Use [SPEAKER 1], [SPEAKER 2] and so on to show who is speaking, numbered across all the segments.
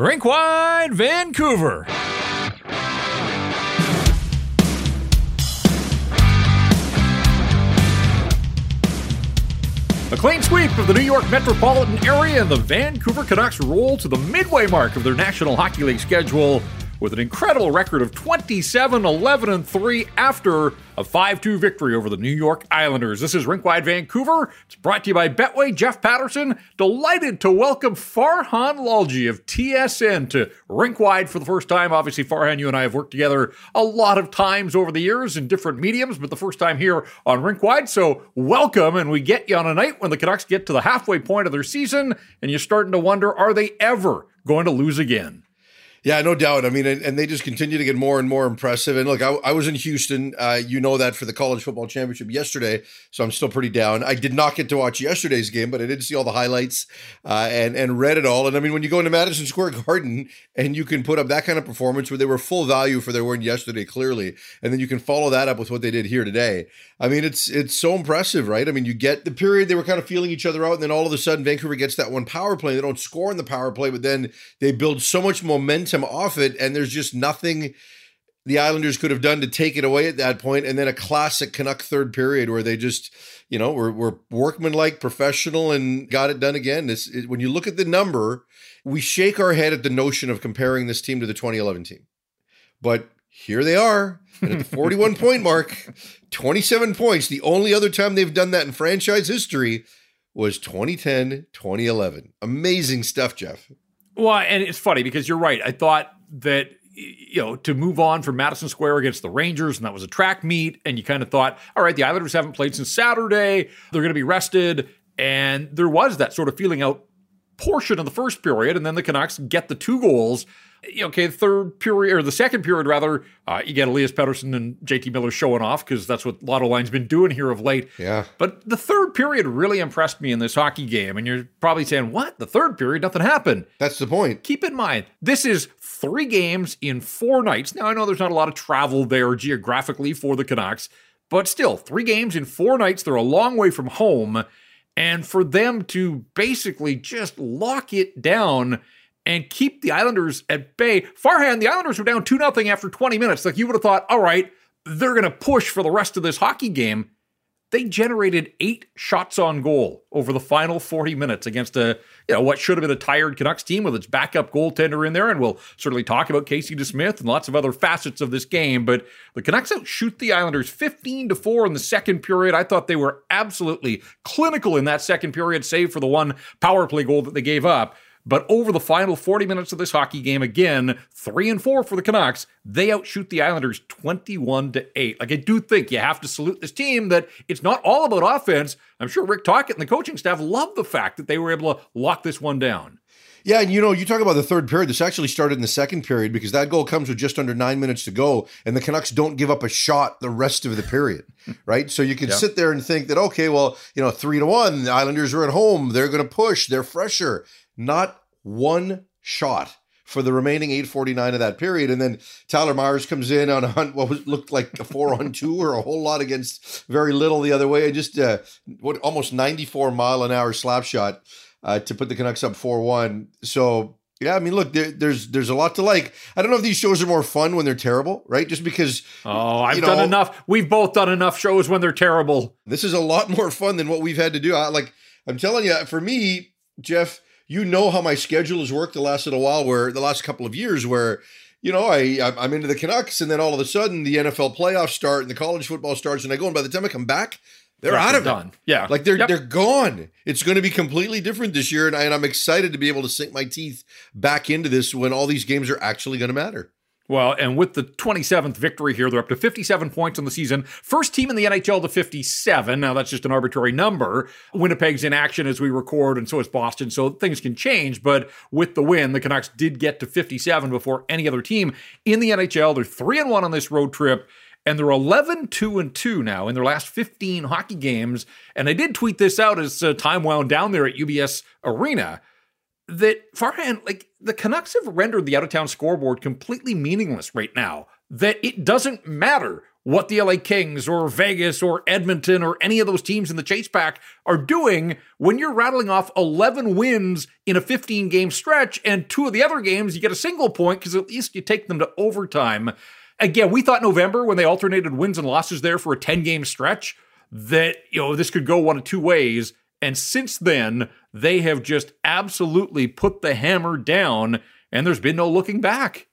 [SPEAKER 1] Rinkwide Vancouver. A clean sweep of the New York metropolitan area and the Vancouver Canucks roll to the midway mark of their National Hockey League schedule with an incredible record of 27 11 and 3 after a 5 2 victory over the New York Islanders. This is Rinkwide Vancouver. It's brought to you by Betway. Jeff Paterson, delighted to welcome Farhan Lalji of TSN to Rinkwide for the first time. Obviously, Farhan, you and I have worked together a lot of times over the years in different mediums, but the first time here on Rinkwide. So, welcome. And we get you on a night when the Canucks get to the halfway point of their season and you're starting to wonder are they ever going to lose again?
[SPEAKER 2] Yeah, no doubt. I mean, and, they just continue to get more and more impressive. And look, I, I was in Houston. Uh, you know that for the college football championship yesterday, so I'm still pretty down. I did not get to watch yesterday's game, but I did see all the highlights uh, and and read it all. And I mean, when you go into Madison Square Garden and you can put up that kind of performance where they were full value for their win yesterday, clearly, and then you can follow that up with what they did here today. I mean, it's it's so impressive, right? I mean, you get the period they were kind of feeling each other out, and then all of a sudden Vancouver gets that one power play. They don't score in the power play, but then they build so much momentum off it, and there's just nothing the Islanders could have done to take it away at that point. And then a classic Canuck third period where they just, you know, were, were workmanlike, professional, and got it done again. This it, when you look at the number, we shake our head at the notion of comparing this team to the 2011 team, but here they are and at the 41 point mark, 27 points. The only other time they've done that in franchise history was 2010, 2011. Amazing stuff, Jeff.
[SPEAKER 1] Well, and it's funny because you're right. I thought that you know, to move on from Madison Square against the Rangers, and that was a track meet, and you kind of thought, all right, the Islanders haven't played since Saturday, they're going to be rested, and there was that sort of feeling out portion of the first period, and then the Canucks get the two goals okay, third period or the second period rather, uh, you get Elias Pettersson and JT Miller showing off because that's what Lotto Line's been doing here of late.
[SPEAKER 2] Yeah.
[SPEAKER 1] But the third period really impressed me in this hockey game, and you're probably saying, "What? The third period? Nothing happened."
[SPEAKER 2] That's the point.
[SPEAKER 1] Keep in mind, this is three games in four nights. Now I know there's not a lot of travel there geographically for the Canucks, but still, three games in four nights. They're a long way from home, and for them to basically just lock it down and keep the Islanders at bay. Farhan, the Islanders were down 2 0 after 20 minutes. Like you would have thought, all right, they're going to push for the rest of this hockey game. They generated eight shots on goal over the final 40 minutes against a, you know, what should have been a tired Canucks team with its backup goaltender in there. And we'll certainly talk about Casey DeSmith and lots of other facets of this game. But the Canucks outshoot the Islanders 15 to 4 in the second period. I thought they were absolutely clinical in that second period, save for the one power play goal that they gave up. But over the final 40 minutes of this hockey game, again, three and four for the Canucks, they outshoot the Islanders 21 to 8. Like I do think you have to salute this team that it's not all about offense. I'm sure Rick Tocchet and the coaching staff love the fact that they were able to lock this one down.
[SPEAKER 2] Yeah, and you know, you talk about the third period. This actually started in the second period because that goal comes with just under nine minutes to go, and the Canucks don't give up a shot the rest of the period, right? So you can sit there and think that okay, well, you know, three to one, the Islanders are at home, they're going to push, they're fresher. Not one shot for the remaining 849 of that period. And then Tyler Myers comes in on a hunt, what was, looked like a four on two or a whole lot against very little the other way. And just uh, what almost 94 mile an hour slap shot uh, to put the Canucks up 4 1. So, yeah, I mean, look, there, there's there's a lot to like. I don't know if these shows are more fun when they're terrible, right? Just because.
[SPEAKER 1] Oh, I've you know, done enough. We've both done enough shows when they're terrible.
[SPEAKER 2] This is a lot more fun than what we've had to do. I, like I'm telling you, for me, Jeff, you know how my schedule has worked the last little while, where the last couple of years, where you know I I'm into the Canucks, and then all of a sudden the NFL playoffs start and the college football starts, and I go, and by the time I come back, they're out of
[SPEAKER 1] done.
[SPEAKER 2] It.
[SPEAKER 1] Yeah,
[SPEAKER 2] like they're yep. they're gone. It's going to be completely different this year, and, I, and I'm excited to be able to sink my teeth back into this when all these games are actually going to matter.
[SPEAKER 1] Well, and with the 27th victory here, they're up to 57 points on the season. First team in the NHL to 57. Now, that's just an arbitrary number. Winnipeg's in action as we record, and so is Boston, so things can change. But with the win, the Canucks did get to 57 before any other team in the NHL. They're 3 and 1 on this road trip and they're 11 2 and 2 now in their last 15 hockey games and i did tweet this out as uh, time wound down there at ubs arena that Farhan, like the Canucks have rendered the out of town scoreboard completely meaningless right now. That it doesn't matter what the LA Kings or Vegas or Edmonton or any of those teams in the chase pack are doing when you're rattling off 11 wins in a 15 game stretch and two of the other games you get a single point because at least you take them to overtime. Again, we thought November when they alternated wins and losses there for a 10 game stretch that you know this could go one of two ways and since then they have just absolutely put the hammer down and there's been no looking back.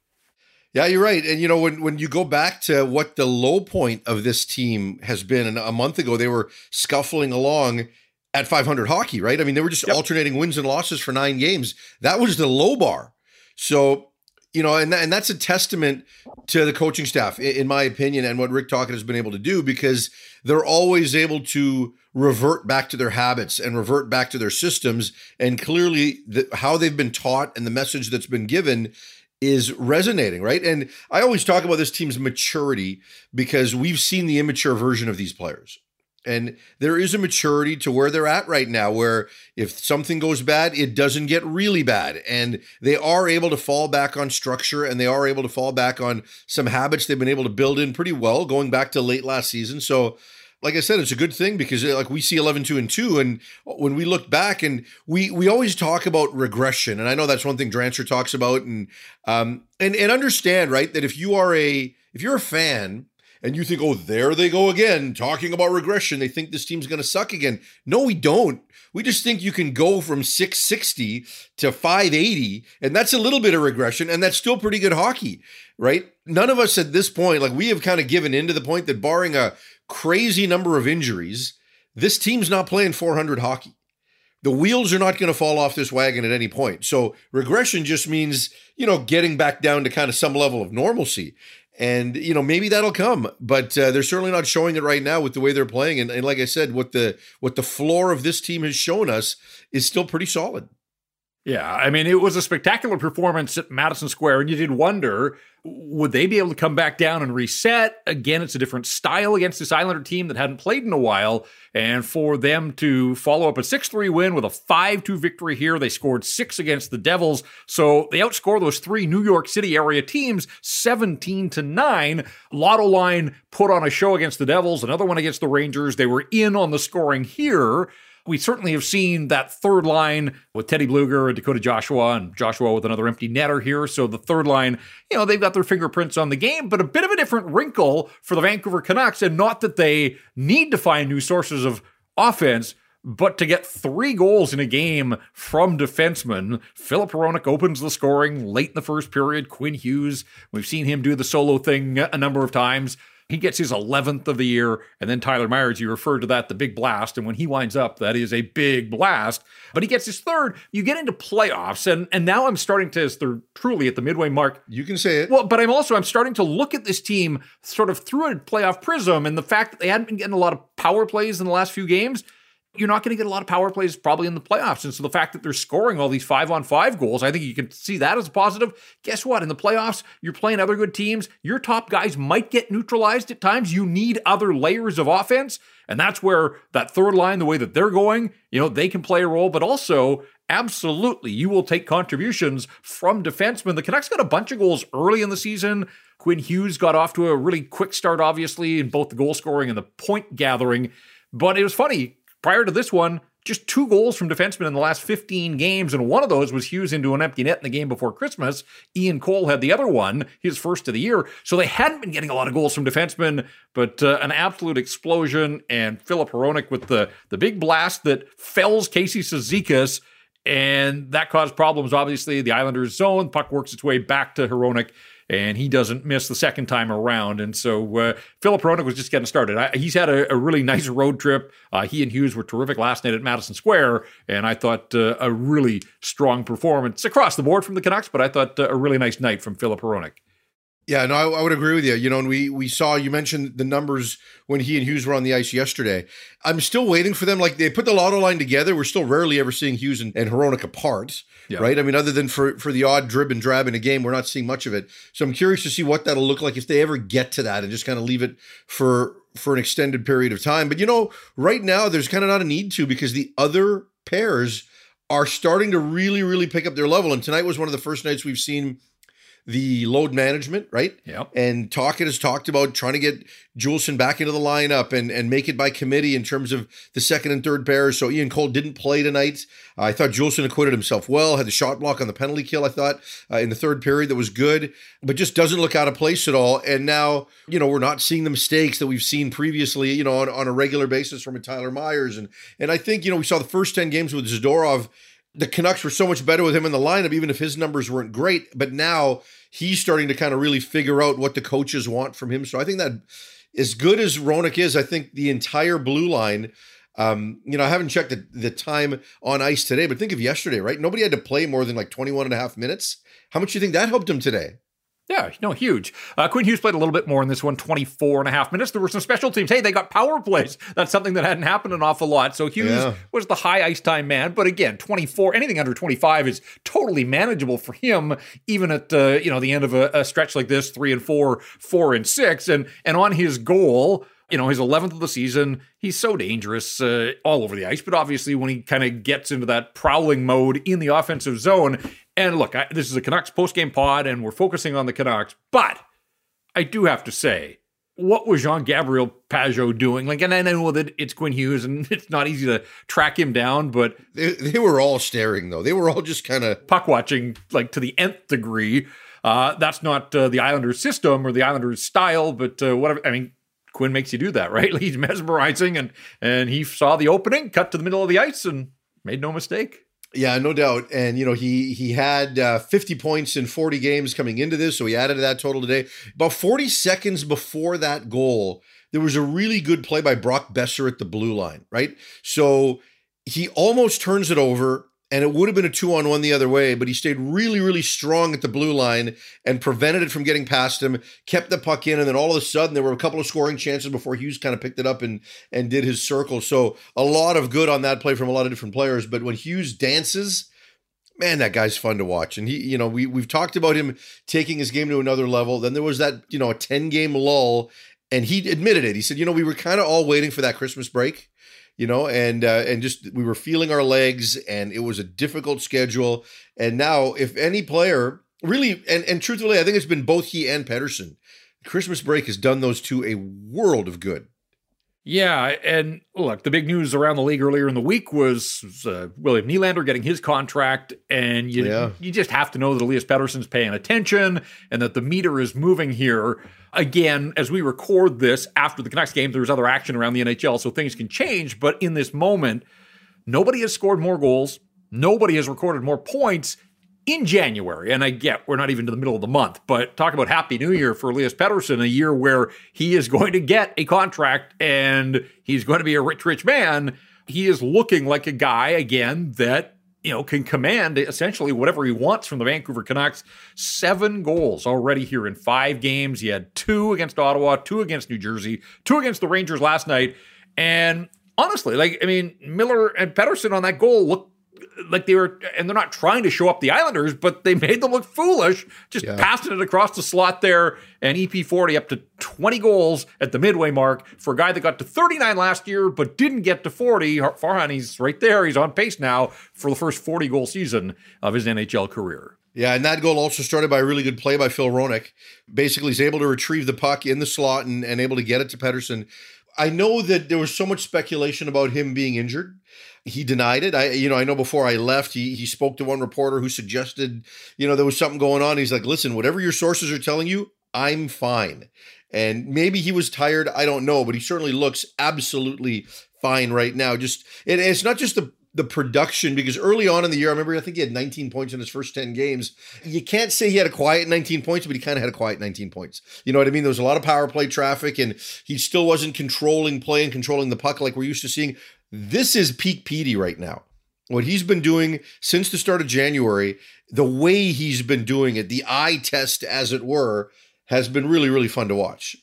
[SPEAKER 2] Yeah, you're right. And you know, when when you go back to what the low point of this team has been, and a month ago they were scuffling along at 500 hockey, right? I mean, they were just yep. alternating wins and losses for nine games. That was the low bar. So, you know, and and that's a testament to the coaching staff, in my opinion, and what Rick Tocchet has been able to do because they're always able to revert back to their habits and revert back to their systems. And clearly, the, how they've been taught and the message that's been given is resonating, right? And I always talk about this team's maturity because we've seen the immature version of these players. And there is a maturity to where they're at right now, where if something goes bad, it doesn't get really bad. And they are able to fall back on structure and they are able to fall back on some habits they've been able to build in pretty well going back to late last season. So like I said, it's a good thing because uh, like we see 11, 2 and 2. And when we look back and we, we always talk about regression. And I know that's one thing Drancer talks about and, um, and, and understand, right. That if you are a, if you're a fan and you think, oh, there they go again, talking about regression. They think this team's going to suck again. No, we don't. We just think you can go from 660 to 580, and that's a little bit of regression, and that's still pretty good hockey, right? None of us at this point, like we have kind of given into the point that barring a crazy number of injuries, this team's not playing 400 hockey. The wheels are not going to fall off this wagon at any point. So regression just means, you know, getting back down to kind of some level of normalcy. And, you know, maybe that'll come, but uh, they're certainly not showing it right now with the way they're playing. And, and like I said, what the what the floor of this team has shown us is still pretty solid.
[SPEAKER 1] Yeah, I mean, it was a spectacular performance at Madison Square, and you did wonder would they be able to come back down and reset? Again, it's a different style against this Islander team that hadn't played in a while. And for them to follow up a 6 3 win with a 5 2 victory here, they scored six against the Devils. So they outscore those three New York City area teams 17 to 9. Lotto Line put on a show against the Devils, another one against the Rangers. They were in on the scoring here we certainly have seen that third line with Teddy Blueger and Dakota Joshua and Joshua with another empty netter here. So the third line, you know, they've got their fingerprints on the game, but a bit of a different wrinkle for the Vancouver Canucks. And not that they need to find new sources of offense, but to get three goals in a game from defensemen, Filip Hronek opens the scoring late in the first period. Quinn Hughes, we've seen him do the solo thing a number of times. He gets his 11th of the year. And then Tyler Myers, you referred to that, the big blast. And when he winds up, that is a big blast. But he gets his third. You get into playoffs. And, and now I'm starting to, as they're truly at the midway mark.
[SPEAKER 2] You can say it.
[SPEAKER 1] Well, but I'm also, I'm starting to look at this team sort of through a playoff prism. And the fact that they hadn't been getting a lot of power plays in the last few games you're not going to get a lot of power plays probably in the playoffs. And so the fact that they're scoring all these five on five goals, I think you can see that as a positive. Guess what? In the playoffs, you're playing other good teams. Your top guys might get neutralized at times. You need other layers of offense. And that's where that third line, the way that they're going, you know, they can play a role, but also absolutely you will take contributions from defensemen. The Canucks got a bunch of goals early in the season. Quinn Hughes got off to a really quick start, obviously, in both the goal scoring and the point gathering. But it was funny. Prior to this one, just two goals from defensemen in the last 15 games, and one of those was Hughes into an empty net in the game before Christmas. Ian Cole had the other one, his first of the year. So they hadn't been getting a lot of goals from defensemen, but uh, an absolute explosion. And Filip Hronek with the, the big blast that fells Casey Cizikas, and that caused problems, obviously. The Islanders' zone, puck works its way back to Hronek and he doesn't miss the second time around. And so uh, Filip Hronek was just getting started. I, he's had a, a, really nice road trip. Uh, he and Hughes were terrific last night at Madison Square, and I thought uh, a really strong performance across the board from the Canucks, but I thought uh, a really nice night from Filip Hronek.
[SPEAKER 2] Yeah, no, I, I, would agree with you. You know, and we we saw you mentioned the numbers when he and Hughes were on the ice yesterday. I'm still waiting for them. Like they put the lotto line together. We're still rarely ever seeing Hughes and, and Hronek apart, yeah. right? I mean, other than for for the odd drib and drab in a game, we're not seeing much of it. So I'm curious to see what that'll look like if they ever get to that and just kind of leave it for for an extended period of time. But you know, right now there's kind of not a need to because the other pairs are starting to really, really pick up their level. And tonight was one of the first nights we've seen the load management, right?
[SPEAKER 1] Yep.
[SPEAKER 2] And Tocchet has talked about trying to get Juulsen back into the lineup and, and make it by committee in terms of the second and third pairs. So Ian Cole didn't play tonight. Uh, I thought Juulsen acquitted himself well, had the shot block on the penalty kill, I thought, uh, in the third period that was good, but just doesn't look out of place at all. And now, you know, we're not seeing the mistakes that we've seen previously, you know, on, on a regular basis from a Tyler Myers. And and I think, you know, we saw the first 10 games with Zadorov the Canucks were so much better with him in the lineup, even if his numbers weren't great. But now he's starting to kind of really figure out what the coaches want from him. So I think that as good as Hronek is, I think the entire blue line. Um, you know, I haven't checked the, the time on ice today, but think of yesterday, right? Nobody had to play more than like 21 and a half minutes. How much do you think that helped him today?
[SPEAKER 1] Yeah, no, huge. Uh, Quinn Hughes played a little bit more in this one, 24 and a half minutes. There were some special teams. Hey, they got power plays. That's something that hadn't happened an awful lot. So Hughes yeah. was the high ice time man. But again, 24, anything under 25 is totally manageable for him, even at, uh, you know, the end of a, a stretch like this, three and four, four and six. And, and on his goal, you know, his 11th of the season. He's so dangerous uh, all over the ice, but obviously when he kind of gets into that prowling mode in the offensive zone, and look, I, this is a Canucks postgame pod, and we're focusing on the Canucks, but I do have to say, what was Jean Gabriel Pageau doing? Like, and I know that it's Quinn Hughes, and it's not easy to track him down, but
[SPEAKER 2] they, they were all staring though. They were all just kind of
[SPEAKER 1] puck watching, like to the nth degree. Uh, that's not uh, the Islanders' system or the Islanders' style, but uh, whatever. I mean, Quinn makes you do that, right? He's mesmerizing, and and he saw the opening, cut to the middle of the ice, and made no mistake.
[SPEAKER 2] Yeah, no doubt. And you know, he he had uh, 50 points in 40 games coming into this, so he added to that total today. About 40 seconds before that goal, there was a really good play by Brock Boeser at the blue line, right? So he almost turns it over and it would have been a two on one the other way, but he stayed really, really strong at the blue line and prevented it from getting past him, kept the puck in, and then all of a sudden there were a couple of scoring chances before Hughes kind of picked it up and and did his circle. So a lot of good on that play from a lot of different players. But when Hughes dances, man, that guy's fun to watch. And he, you know, we we've talked about him taking his game to another level. Then there was that, you know, a 10 game lull, and he admitted it. He said, you know, we were kind of all waiting for that Christmas break you know, and uh, and just we were feeling our legs, and it was a difficult schedule. And now, if any player really, and and truthfully, I think it's been both he and Pettersson. Christmas break has done those two a world of good.
[SPEAKER 1] Yeah, and look, the big news around the league earlier in the week was uh, William Nylander getting his contract, and you yeah. you just have to know that Elias Pettersson's paying attention and that the meter is moving here. Again, as we record this after the Canucks game, there's other action around the NHL, so things can change. But in this moment, nobody has scored more goals, nobody has recorded more points, in January, and I get we're not even to the middle of the month, but talk about Happy New Year for Elias Pettersson, a year where he is going to get a contract and he's going to be a rich, rich man. He is looking like a guy, again, that, you know, can command essentially whatever he wants from the Vancouver Canucks. Seven goals already here in five games. He had two against Ottawa, two against New Jersey, two against the Rangers last night. And honestly, like, I mean, Miller and Pettersson on that goal look like they were, and they're not trying to show up the Islanders, but they made them look foolish, just yeah. passing it across the slot there. And EP40 up to 20 goals at the midway mark for a guy that got to 39 last year, but didn't get to 40. Farhan, he's right there. He's on pace now for the first 40 goal season of his NHL career.
[SPEAKER 2] Yeah, and that goal also started by a really good play by Phil Hronek. Basically, he's able to retrieve the puck in the slot and, and able to get it to Pettersson. I know that there was so much speculation about him being injured he denied it. I, you know, I know before I left, he he spoke to one reporter who suggested, you know, there was something going on. He's like, listen, whatever your sources are telling you, I'm fine. And maybe he was tired. I don't know, but he certainly looks absolutely fine right now. Just and it's not just the the production because early on in the year, I remember I think he had 19 points in his first 10 games. You can't say he had a quiet 19 points, but he kind of had a quiet 19 points. You know what I mean? There was a lot of power play traffic, and he still wasn't controlling play and controlling the puck like we're used to seeing. This is peak Petey right now. What he's been doing since the start of January, the way he's been doing it, the eye test, as it were, has been really, really fun to watch.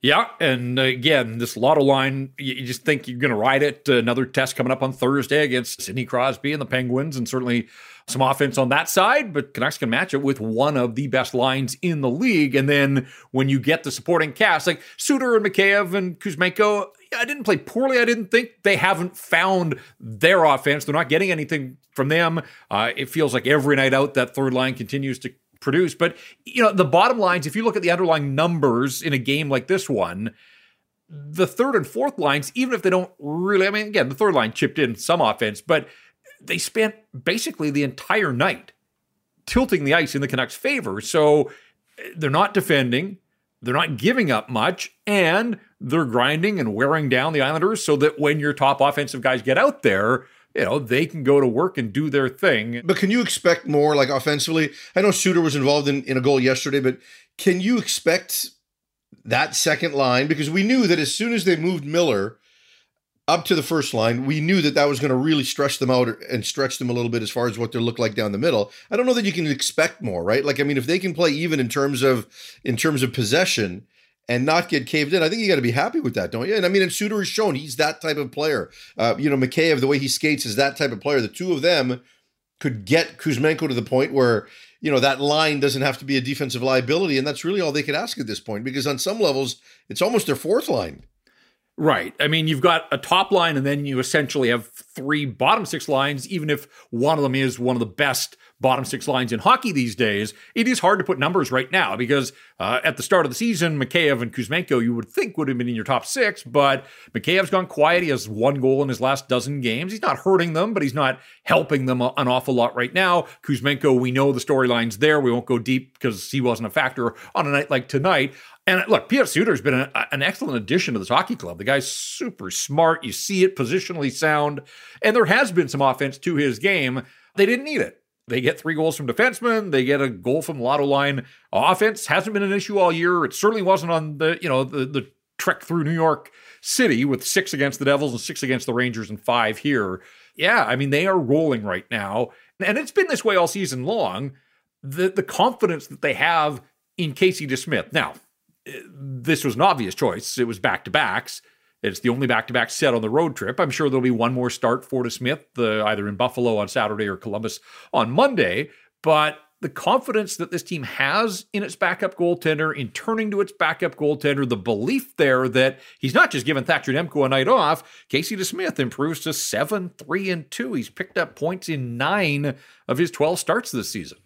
[SPEAKER 1] Yeah, and again, this lotto line, you just think you're going to ride it. Another test coming up on Thursday against Sidney Crosby and the Penguins, and certainly some offense on that side. But Canucks can match it with one of the best lines in the league. And then when you get the supporting cast, like Suter and Mikheyev and Kuzmenko, I didn't play poorly. I didn't think they haven't found their offense. They're not getting anything from them. Uh, it feels like every night out that third line continues to produce. But, you know, the bottom lines, if you look at the underlying numbers in a game like this one, the third and fourth lines, even if they don't really, I mean, again, the third line chipped in some offense, but they spent basically the entire night tilting the ice in the Canucks' favor. So eh, they're not defending, they're not giving up much, and they're grinding and wearing down the Islanders so that when your top offensive guys get out there, you know, they can go to work and do their thing.
[SPEAKER 2] But can you expect more like offensively? I know Suter was involved in, in a goal yesterday, but can you expect that second line? Because we knew that as soon as they moved Miller up to the first line, we knew that that was going to really stretch them out and stretch them a little bit as far as what they look like down the middle. I don't know that you can expect more, right? Like, I mean, if they can play even in terms of in terms of possession, and not get caved in. I think you got to be happy with that, don't you? And I mean, and Suter has shown he's that type of player. Uh, you know, Mikheyev, the way he skates, is that type of player. The two of them could get Kuzmenko to the point where you know that line doesn't have to be a defensive liability, and that's really all they could ask at this point. Because on some levels, it's almost their fourth line.
[SPEAKER 1] Right. I mean, you've got a top line, and then you essentially have three bottom six lines, even if one of them is one of the best bottom six lines in hockey these days. It is hard to put numbers right now because uh, at the start of the season, Mikheyev and Kuzmenko, you would think would have been in your top six, but Mikheyev's gone quiet. He has one goal in his last dozen games. He's not hurting them, but he's not helping them an awful lot right now. Kuzmenko, we know the storyline's there. We won't go deep because he wasn't a factor on a night like tonight. And look, Pius Suter's been an excellent addition to this hockey club. The guy's super smart. You see it, positionally sound. And there has been some offense to his game. They didn't need it. They get three goals from defensemen. They get a goal from lotto line. Offense hasn't been an issue all year. It certainly wasn't on the, you know, the, the trek through New York City with six against the Devils and six against the Rangers and five here. Yeah, I mean, they are rolling right now. And it's been this way all season long. The, the confidence that they have in Casey DeSmith. Now, eh, this was an obvious choice. It was back to backs. It's the only back to back set on the road trip. I'm sure there'll be one more start for DeSmith, uh, either in Buffalo on Saturday or Columbus on Monday. But the confidence that this team has in its backup goaltender, in turning to its backup goaltender, the belief there that he's not just given Thatcher Demko a night off. Casey DeSmith improves to 7 3 and 2. He's picked up points in nine of his 12 starts this season.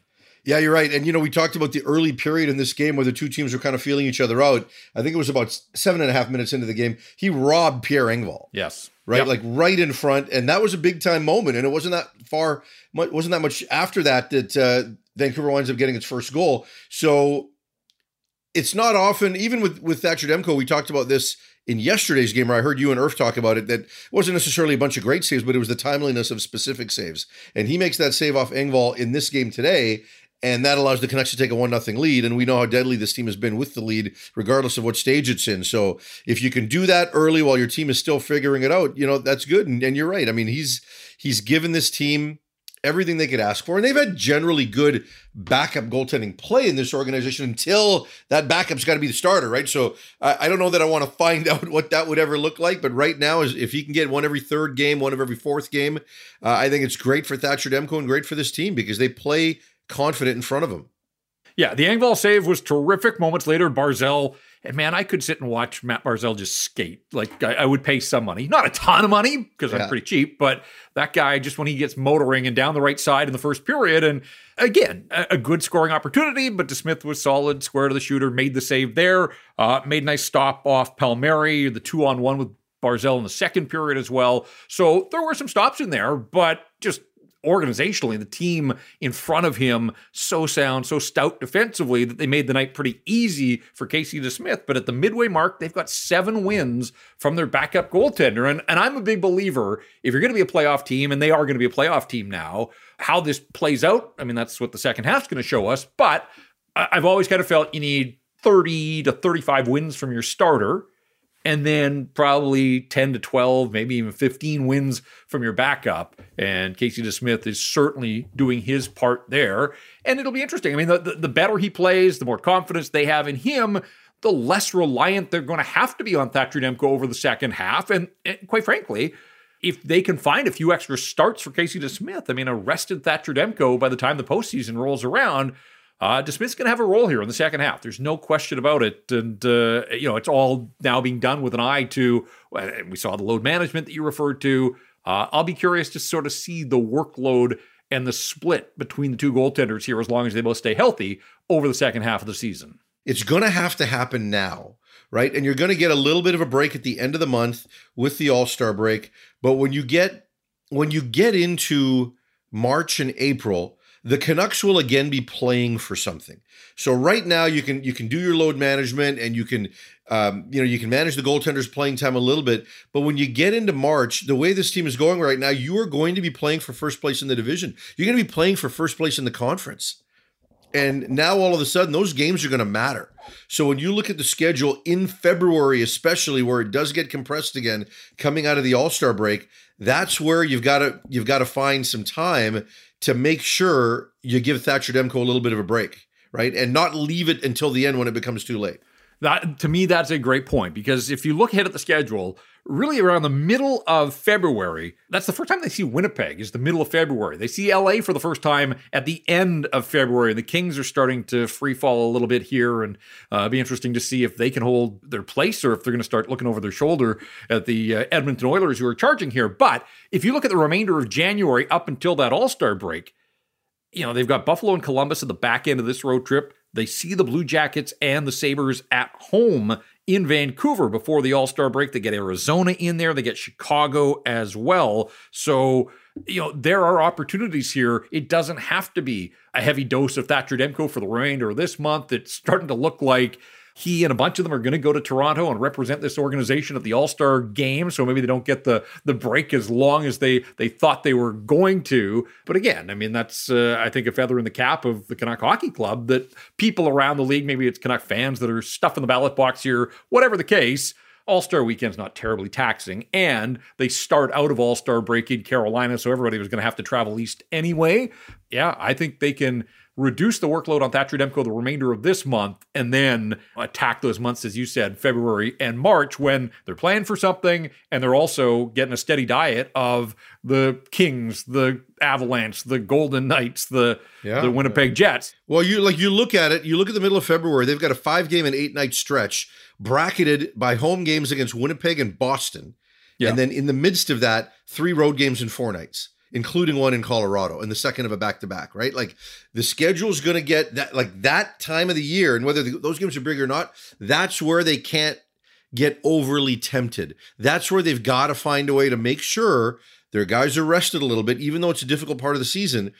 [SPEAKER 2] Yeah, you're right. And you know, we talked about the early period in this game where the two teams were kind of feeling each other out. I think it was about seven and a half minutes into the game. He robbed Pierre Engvall.
[SPEAKER 1] Yes.
[SPEAKER 2] Right,
[SPEAKER 1] yep.
[SPEAKER 2] like right in front, and that was a big time moment. And it wasn't that far, wasn't that much after that that uh, Vancouver winds up getting its first goal. So it's not often, even with with Thatcher Demko, we talked about this in yesterday's game where I heard you and Irf talk about it, that wasn't necessarily a bunch of great saves, but it was the timeliness of specific saves. And he makes that save off Engvall in this game today and that allows the Canucks to take a one nothing lead. And we know how deadly this team has been with the lead, regardless of what stage it's in. So if you can do that early while your team is still figuring it out, you know that's good. And, and you're right. I mean, he's he's given this team everything they could ask for, and they've had generally good backup goaltending play in this organization until that backup's got to be the starter, right? So I, I don't know that I want to find out what that would ever look like, but right now, is if he can get one every third game, one of every fourth game, uh, I think it's great for Thatcher Demko and great for this team because they play confident in front of him.
[SPEAKER 1] Yeah, the Engvall save was terrific. Moments later, Barzal, and man, I could sit and watch Matt Barzal just skate. Like I, I would pay some money, not a ton of money because yeah. I'm pretty cheap, but that guy just when he gets motoring and down the right side in the first period, and again, a, a good scoring opportunity. But DeSmith was solid, square to the shooter, made the save there, uh, made a nice stop off Palmieri, the two on one with Barzal in the second period as well. So there were some stops in there, but just organizationally, the team in front of him so sound, so stout defensively that they made the night pretty easy for Casey DeSmith. But at the midway mark, they've got seven wins from their backup goaltender. And, and I'm a big believer if you're going to be a playoff team, and they are going to be a playoff team now, how this plays out, I mean, that's what the second half's going to show us. But I've always kind of felt you need 30 to 35 wins from your starter and then probably 10 to 12, maybe even 15 wins from your backup. And Casey DeSmith is certainly doing his part there. And it'll be interesting. I mean, the, the, the, better he plays, the more confidence they have in him, the less reliant they're going to have to be on Thatcher Demko over the second half. And, and quite frankly, if they can find a few extra starts for Casey DeSmith, I mean, arrested Thatcher Demko by the time the postseason rolls around – uh, DeSmith's going to have a role here in the second half. There's no question about it. And, uh, you know, it's all now being done with an eye to, and we saw the load management that you referred to. Uh, I'll be curious to sort of see the workload and the split between the two goaltenders here as long as they both stay healthy over the second half of the season.
[SPEAKER 2] It's going to have to happen now, right? And you're going to get a little bit of a break at the end of the month with the All-Star break, but when you get when you get into March and April, the Canucks will again be playing for something. So right now you can you can do your load management and you can um, you know you can manage the goaltenders playing time a little bit. But when you get into March, the way this team is going right now, you are going to be playing for first place in the division. You're going to be playing for first place in the conference. And now all of a sudden, those games are going to matter. So when you look at the schedule in February, especially where it does get compressed again, coming out of the All Star break, that's where you've got to you've got to find some time to make sure you give Thatcher Demko a little bit of a break, right? And not leave it until the end when it becomes too late.
[SPEAKER 1] That to me, that's a great point because if you look ahead at the schedule, really around the middle of February, that's the first time they see Winnipeg is the middle of February. They see LA for the first time at the end of February. And The Kings are starting to free fall a little bit here, and uh, be interesting to see if they can hold their place or if they're going to start looking over their shoulder at the uh, Edmonton Oilers who are charging here. But if you look at the remainder of January up until that All Star break, you know they've got Buffalo and Columbus at the back end of this road trip. They see the Blue Jackets and the Sabres at home in Vancouver before the All Star break. They get Arizona in there, they get Chicago as well. So, you know, there are opportunities here. It doesn't have to be a heavy dose of Thatcher Demko for the remainder of this month. It's starting to look like he and a bunch of them are going to go to Toronto and represent this organization at the All Star game. So maybe they don't get the the break as long as they they thought they were going to. But again, I mean that's uh, I think a feather in the cap of the Canuck Hockey Club that people around the league, maybe it's Canuck fans that are stuffing the ballot box here, whatever the case. All Star weekend's not terribly taxing, and they start out of All Star break in Carolina, so everybody was going to have to travel east anyway. Yeah, I think they can reduce the workload on Thatcher Demko the remainder of this month, and then attack those months, as you said, February and March, when they're playing for something and they're also getting a steady diet of the Kings, the Avalanche, the Golden Knights, the yeah. the Winnipeg Jets.
[SPEAKER 2] Well, you like you look at it, you look at the middle of February, they've got a five game and eight night stretch bracketed by home games against Winnipeg and Boston. Yeah. And then in the midst of that, three road games in four nights including one in Colorado and the second of a back to back, right? Like the schedule's going to get that, like that time of the year, and whether the, those games are big or not, that's where they can't get overly tempted. That's where they've got to find a way to make sure their guys are rested a little bit, even though it's a difficult part of the season.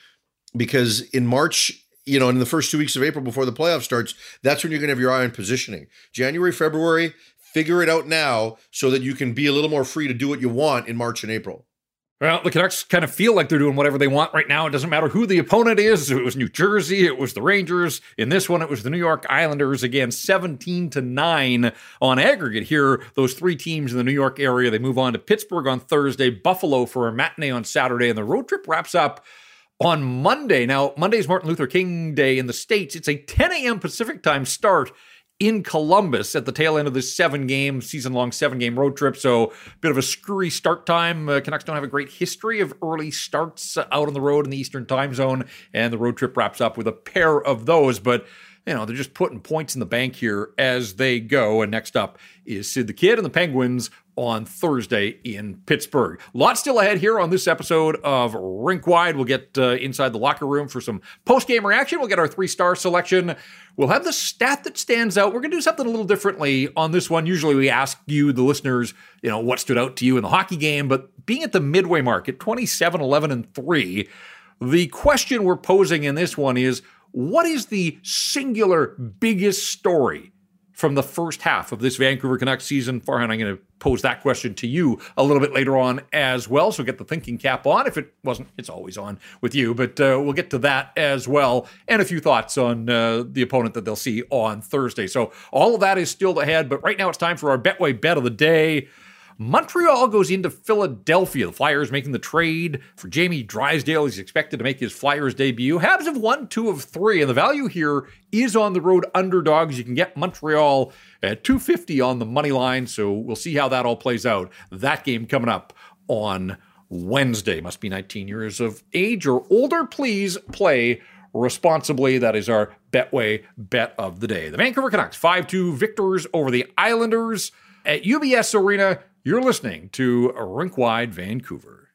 [SPEAKER 2] Because in March, you know, in the first two weeks of April before the playoff starts, that's when you're going to have your eye on positioning. January, February, figure it out now so that you can be a little more free to do what you want in March and April.
[SPEAKER 1] Well, the Canucks kind of feel like they're doing whatever they want right now. It doesn't matter who the opponent is. It was New Jersey, it was the Rangers. In this one, it was the New York Islanders. Again, 17 to 9 on aggregate here. Those three teams in the New York area. They move on to Pittsburgh on Thursday, Buffalo for a matinee on Saturday, and the road trip wraps up on Monday. Now, Monday's Martin Luther King Day in the States. It's a 10 a.m. Pacific time start in Columbus at the tail end of this seven game, season long seven game road trip. So, a bit of a screwy start time. Uh, Canucks don't have a great history of early starts out on the road in the Eastern time zone, and the road trip wraps up with a pair of those. But you know, they're just putting points in the bank here as they go. And next up is Sid the Kid and the Penguins on Thursday in Pittsburgh. Lots still ahead here on this episode of Rink Wide. We'll get uh, inside the locker room for some post game reaction. We'll get our three star selection. We'll have the stat that stands out. We're going to do something a little differently on this one. Usually we ask you, the listeners, you know, what stood out to you in the hockey game, but being at the midway mark at 27, 11, and 3, the question we're posing in this one is what is the singular biggest story from the first half of this Vancouver Canucks season? Farhan, I'm going to pose that question to you a little bit later on as well. So get the thinking cap on. If it wasn't, it's always on with you, but uh, we'll get to that as well. And a few thoughts on uh, the opponent that they'll see on Thursday. So all of that is still ahead, but right now it's time for our Betway bet of the day. Montreal goes into Philadelphia. The Flyers making the trade for Jamie Drysdale. He's expected to make his Flyers debut. Habs have won two of three, and the value here is on the road underdogs. You can get Montreal at 250 on the money line, so we'll see how that all plays out. That game coming up on Wednesday. Must be 19 years of age or older. Please play responsibly. That is our Betway bet of the day. The Vancouver Canucks 5 2 victors over the Islanders at UBS Arena. You're listening to Rinkwide Vancouver.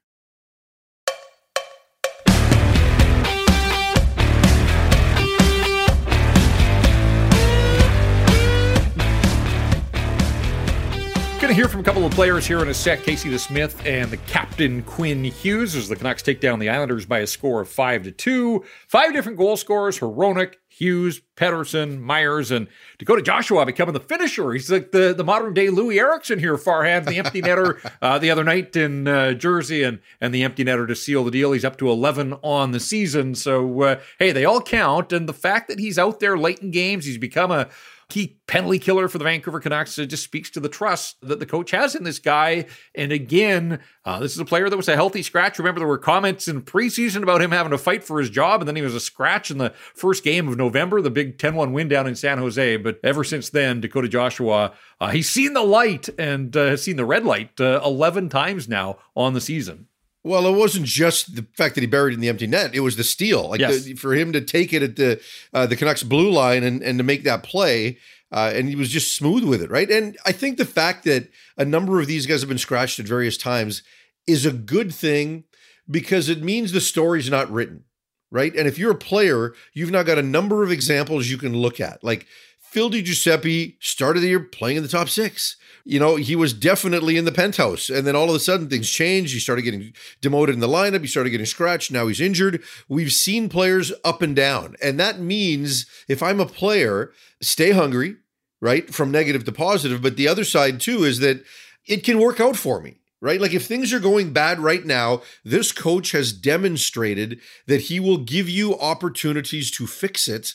[SPEAKER 1] Going to hear from a couple of players here in a sec. Casey DeSmith and the captain Quinn Hughes as the Canucks take down the Islanders by a score of five to two. Five different goal scorers: Hronek, Hughes, Pettersson, Myers, and Dakota Joshua becoming the finisher. He's like the, the modern day Loui Eriksson here, Farhan, the empty netter uh, the other night in uh, Jersey, and and the empty netter to seal the deal. He's up to eleven on the season. So uh, hey, they all count, and the fact that he's out there late in games, he's become a key penalty killer for the Vancouver Canucks. It just speaks to the trust that the coach has in this guy. And again, uh, this is a player that was a healthy scratch. Remember, there were comments in preseason about him having to fight for his job, and then he was a scratch in the first game of November, the big 10 1 win down in San Jose. But ever since then, Dakota Joshua, uh, he's seen the light and uh, has seen the red light uh, 11 times now on the season.
[SPEAKER 2] Well, it wasn't just the fact that he buried in the empty net; it was the steal. Like
[SPEAKER 1] yes.
[SPEAKER 2] the, for him to take it at the uh, the Canucks blue line and and to make that play, uh, and he was just smooth with it, right? And I think the fact that a number of these guys have been scratched at various times is a good thing because it means the story's not written, right? And if you're a player, you've now got a number of examples you can look at, like Phil Di Giuseppe started the year playing in the top six. You know, he was definitely in the penthouse. And then all of a sudden things changed. He started getting demoted in the lineup. He started getting scratched. Now he's injured. We've seen players up and down. And that means if I'm a player, stay hungry, right? From negative to positive. But the other side too is that it can work out for me right? Like if things are going bad right now, this coach has demonstrated that he will give you opportunities to fix it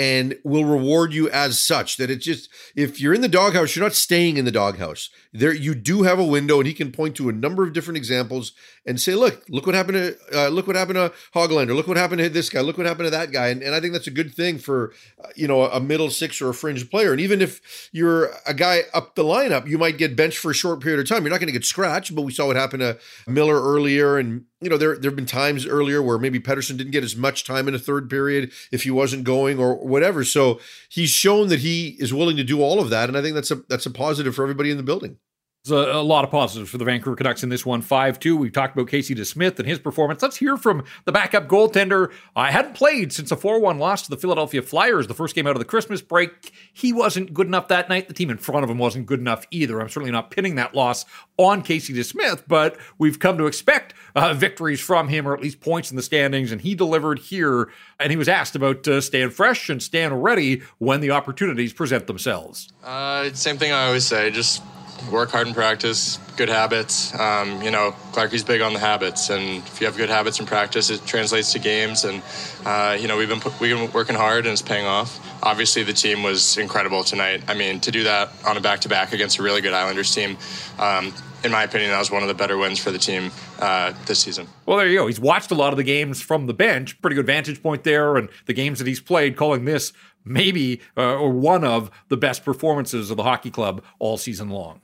[SPEAKER 2] and will reward you as such. That it's just if you're in the doghouse, you're not staying in the doghouse. There, you do have a window, and he can point to a number of different examples and say, "Look, look what happened to uh, look what happened to Hoglander. Look what happened to this guy. Look what happened to that guy." And, and I think that's a good thing for uh, you know a middle six or a fringe player. And even if you're a guy up the lineup, you might get benched for a short period of time. You're not going to get scratched, but we saw what happened to Miller earlier, and you know, there there have been times earlier where maybe Pettersson didn't get as much time in a third period if he wasn't going or whatever. So he's shown that he is willing to do all of that, and I think that's a that's a positive for everybody in the building.
[SPEAKER 1] There's a, a, lot of positives for the Vancouver Canucks in this one. 5 2. We've talked about Casey DeSmith and his performance. Let's hear from the backup goaltender. I hadn't played since a 4 1 loss to the Philadelphia Flyers, the first game out of the Christmas break. He wasn't good enough that night. The team in front of him wasn't good enough either. I'm certainly not pinning that loss on Casey DeSmith, but we've come to expect uh, victories from him, or at least points in the standings. And he delivered here. And he was asked about uh, staying fresh and staying ready when the opportunities present themselves.
[SPEAKER 3] Uh, same thing I always say just work hard in practice, good habits. Um, you know, Clarky's big on the habits, and if you have good habits in practice, it translates to games. And uh, you know, we've been we've been working hard, and it's paying off. Obviously, the team was incredible tonight. I mean, to do that on a back-to-back against a really good Islanders team. Um, in my opinion, that was one of the better wins for the team uh, this season.
[SPEAKER 1] Well, there you go. He's watched a lot of the games from the bench. Pretty good vantage point there, and the games that he's played, calling this maybe uh, or one of the best performances of the hockey club all season long.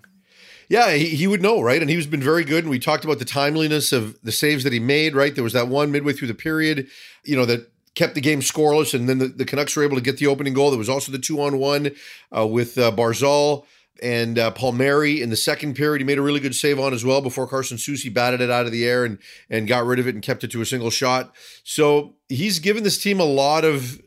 [SPEAKER 2] Yeah, he, he would know, right? And he's been very good. And we talked about the timeliness of the saves that he made, right? There was that one midway through the period, you know, that kept the game scoreless. And then the, the Canucks were able to get the opening goal. There was also the two on one uh, with uh, Barzal and uh, Palmieri in the second period. He made a really good save on as well before Carson Soucy batted it out of the air and and got rid of it and kept it to a single shot. So he's given this team a lot of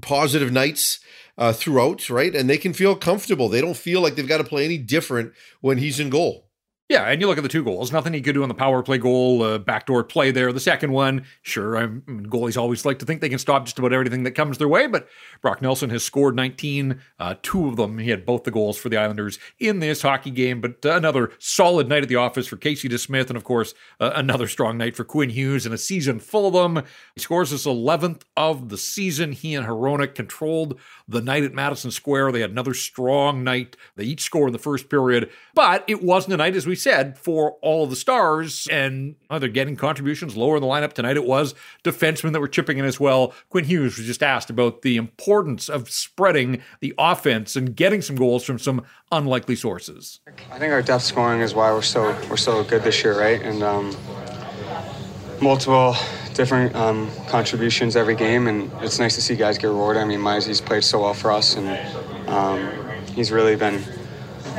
[SPEAKER 2] positive nights uh, throughout, right? And they can feel comfortable. They don't feel like they've got to play any different when he's in goal.
[SPEAKER 1] Yeah, and you look at the two goals. Nothing he could do on the power play goal, uh, backdoor play there. The second one, sure, I'm, goalies always like to think they can stop just about everything that comes their way, but Brock Nelson has scored 19, uh, two of them. He had both the goals for the Islanders in this hockey game, but uh, another solid night at the office for Casey DeSmith, and of course, uh, another strong night for Quinn Hughes and a season full of them. He scores his 11th of the season. He and Hronek controlled the night at Madison Square. They had another strong night. They each scored in the first period, but it wasn't a night, as we said, for all of the stars. And oh, they're getting contributions lower in the lineup tonight. It was defensemen that were chipping in as well. Quinn Hughes was just asked about the importance of spreading the offense and getting some goals from some unlikely sources.
[SPEAKER 4] I think our depth scoring is why we're so we're so good this year, right? And um, multiple different um, contributions every game, and it's nice to see guys get rewarded. I mean, Mizey's played so well for us, and um, he's really been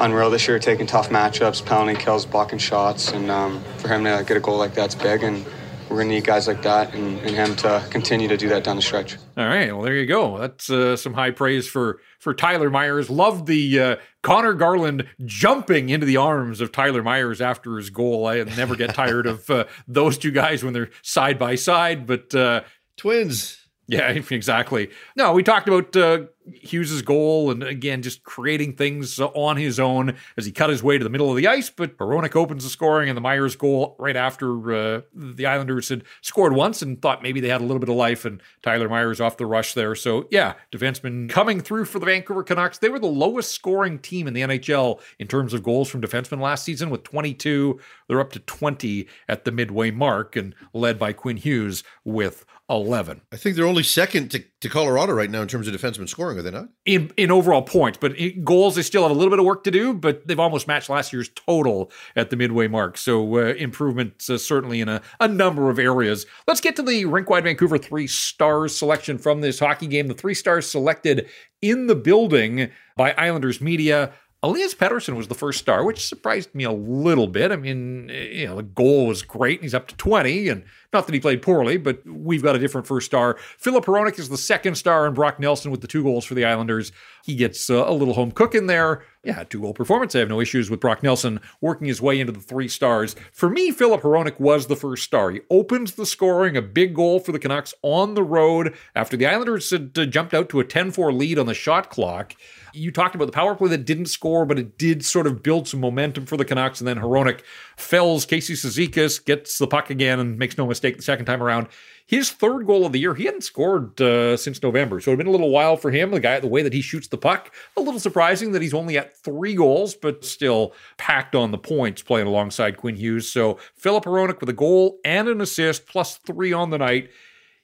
[SPEAKER 4] unreal this year, taking tough matchups, penalty kills, blocking shots, and um, for him to get a goal like that's big. And we're going to need guys like that and, and, him to continue to do that down the stretch.
[SPEAKER 1] All right. Well, there you go. That's uh, some high praise for for Tyler Myers. Loved the uh, Conor Garland jumping into the arms of Tyler Myers after his goal. I never get tired of uh, those two guys when they're side by side. But uh,
[SPEAKER 2] twins.
[SPEAKER 1] Yeah, exactly. No, we talked about uh, Hughes's goal and again just creating things on his own as he cut his way to the middle of the ice. But Hronek opens the scoring and the Myers goal right after uh, the Islanders had scored once and thought maybe they had a little bit of life. And Tyler Myers off the rush there. So yeah, defensemen coming through for the Vancouver Canucks. They were the lowest scoring team in the NHL in terms of goals from defensemen last season with 22. They're up to 20 at the midway mark and led by Quinn Hughes with 11.
[SPEAKER 2] I think they're only second to, to Colorado right now in terms of defenseman scoring, are they not?
[SPEAKER 1] In in overall points, but in goals, they still have a little bit of work to do, but they've almost matched last year's total at the midway mark. So uh, improvements uh, certainly in a, a number of areas. Let's get to the Rinkwide Vancouver three stars selection from this hockey game. The three stars selected in the building by Islanders media. Elias Pettersson was the first star, which surprised me a little bit. I mean, you know, the goal was great, and he's up to 20, and not that he played poorly, but we've got a different first star. Filip Hronek is the second star, and Brock Nelson with the two goals for the Islanders. He gets uh, a little home cook in there. Yeah, two goal performance. I have no issues with Brock Nelson working his way into the three stars. For me, Filip Hronek was the first star. He opens the scoring, a big goal for the Canucks on the road after the Islanders had uh, jumped out to a 10 4 lead on the shot clock. You talked about the power play that didn't score, but it did sort of build some momentum for the Canucks. And then Hronek fells Casey Cizikas, gets the puck again, and makes no mistake the second time around. His third goal of the year, he hadn't scored uh, since November, so it had been a little while for him. The guy, the way that he shoots the puck, a little surprising that he's only at three goals, but still packed on the points playing alongside Quinn Hughes. So Filip Hronek with a goal and an assist, plus three on the night.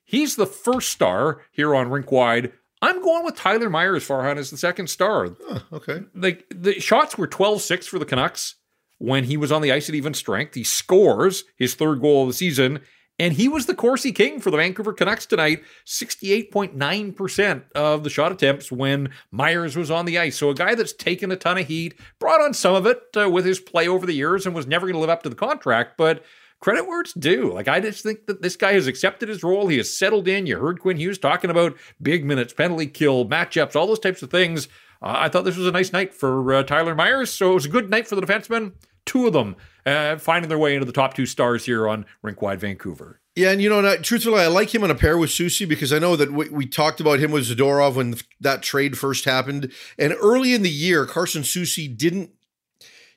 [SPEAKER 1] He's the first star here on Rinkwide I'm going with Tyler Myers Farhan as the second star.
[SPEAKER 2] Okay.
[SPEAKER 1] Like the shots were 12-6 for the Canucks when he was on the ice at even strength. He scores his third goal of the season. And he was the Corsi King for the Vancouver Canucks tonight, 68.9% of the shot attempts when Myers was on the ice. So a guy that's taken a ton of heat, brought on some of it uh, with his play over the years and was never going to live up to the contract, but credit where it's due. Like I just think that this guy has accepted his role. He has settled in. You heard Quinn Hughes talking about big minutes, penalty kill, matchups, all those types of things. Uh, I thought this was a nice night for uh, Tyler Myers. So it was a good night for the defensemen. Two of them uh, finding their way into the top two stars here on Rinkwide Vancouver.
[SPEAKER 2] Yeah, and you know, truthfully, I like him on a pair with Soucy because I know that we, we, talked about him with Zadorov when that trade first happened. And early in the year, Carson Soucy didn't